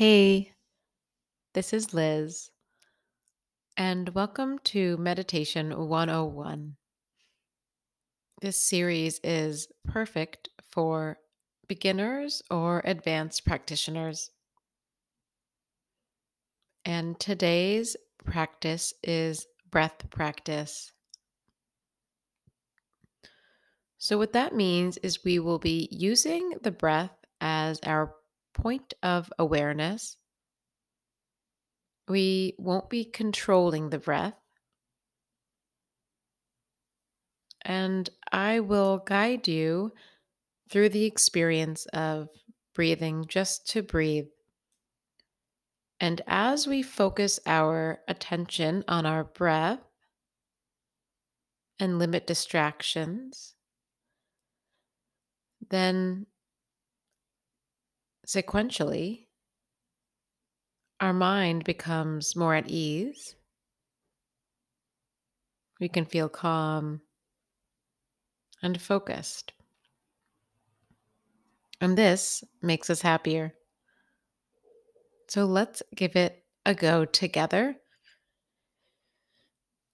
Hey, this is Liz, and welcome to Meditation 101. This series is perfect for beginners or advanced practitioners. And today's practice is breath practice. So, what that means is we will be using the breath as our point of awareness. We won't be controlling the breath. And I will guide you through the experience of breathing just to breathe. And as we focus our attention on our breath and limit distractions, then sequentially, our mind becomes more at ease. We can feel calm and focused. And this makes us happier. So let's give it a go together.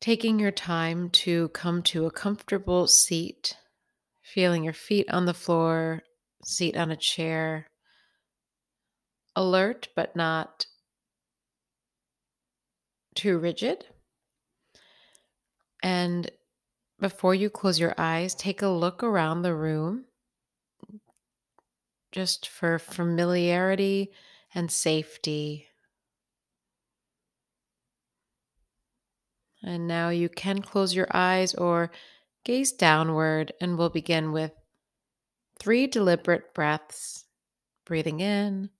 Taking your time to come to a comfortable seat, feeling your feet on the floor, seat on a chair, alert but not too rigid. And before you close your eyes, take a look around the room just for familiarity and safety. And now you can close your eyes or gaze downward, and we'll begin with three deliberate breaths breathing in,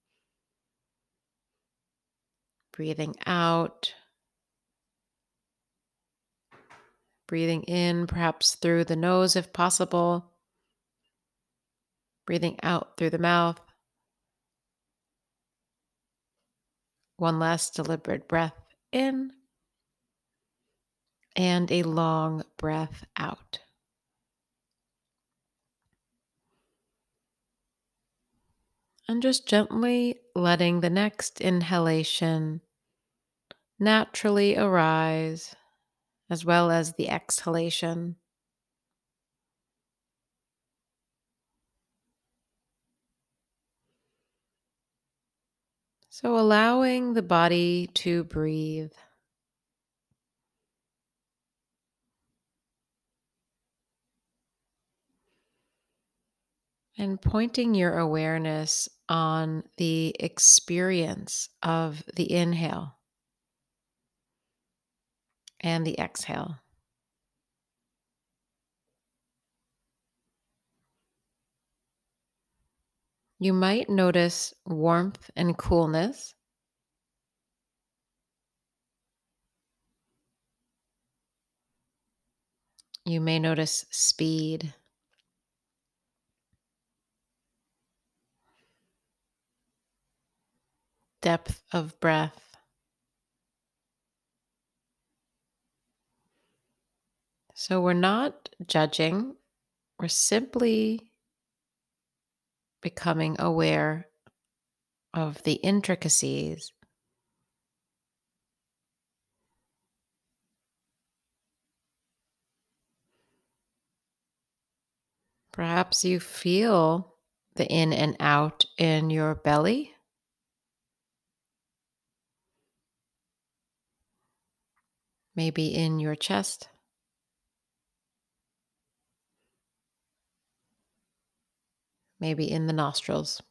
breathing out, breathing in, perhaps through the nose if possible, breathing out through the mouth. One last deliberate breath in and a long breath out. And just gently letting the next inhalation naturally arise, as well as the exhalation. So, allowing the body to breathe. And pointing your awareness on the experience of the inhale and the exhale. You might notice warmth and coolness. You may notice speed. Depth of breath. So we're not judging, we're simply becoming aware of the intricacies. Perhaps you feel the in and out in your belly. Maybe in your chest. Maybe in the nostrils.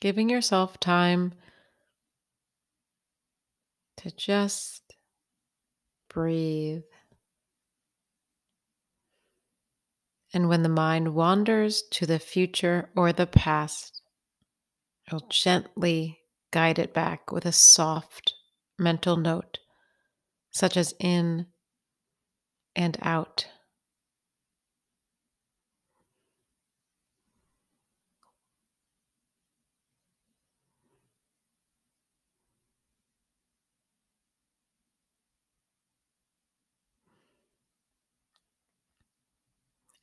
Giving yourself time to just breathe. And when the mind wanders to the future or the past, you'll gently guide it back with a soft mental note such as in and out.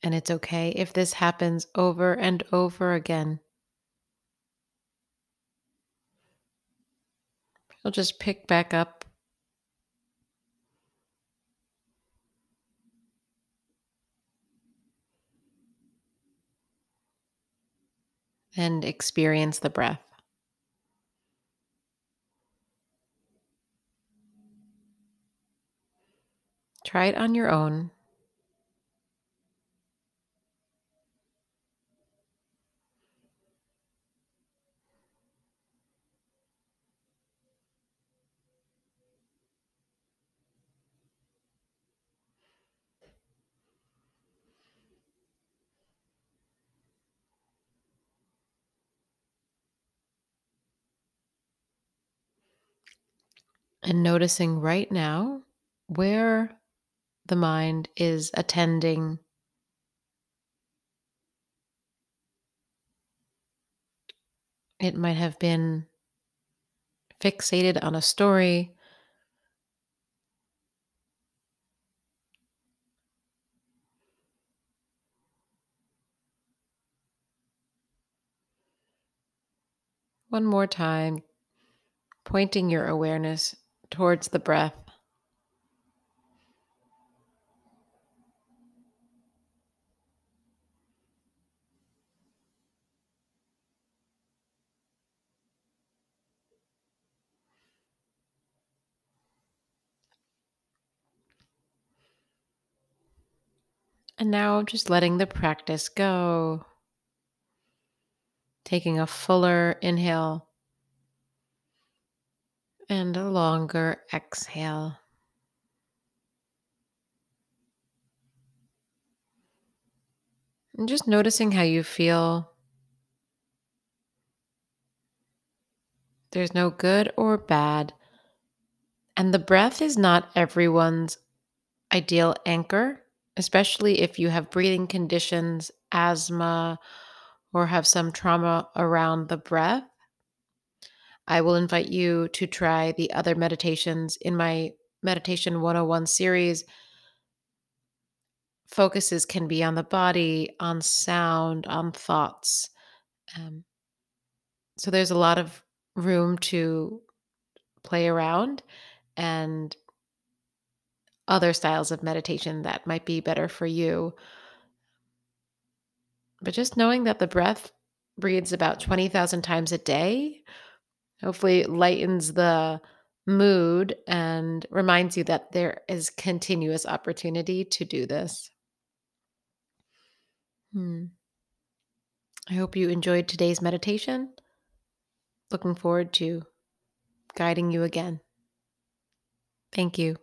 And it's okay if this happens over and over again. You'll just pick back up and experience the breath. Try it on your own. And noticing right now where the mind is attending It might have been fixated on a story. One more time, pointing your awareness towards the breath. And now just letting the practice go. Taking a fuller inhale and a longer exhale. And just noticing how you feel. There's no good or bad. And the breath is not everyone's ideal anchor, especially if you have breathing conditions, asthma, or have some trauma around the breath. I will invite you to try the other meditations in my Meditation 101 series. Focuses can be on the body, on sound, on thoughts. Um, so there's a lot of room to play around and other styles of meditation that might be better for you. But just knowing that the breath breathes about 20,000 times a day hopefully lightens the mood and reminds you that there is continuous opportunity to do this. Hmm. I hope you enjoyed today's meditation. Looking forward to guiding you again. Thank you.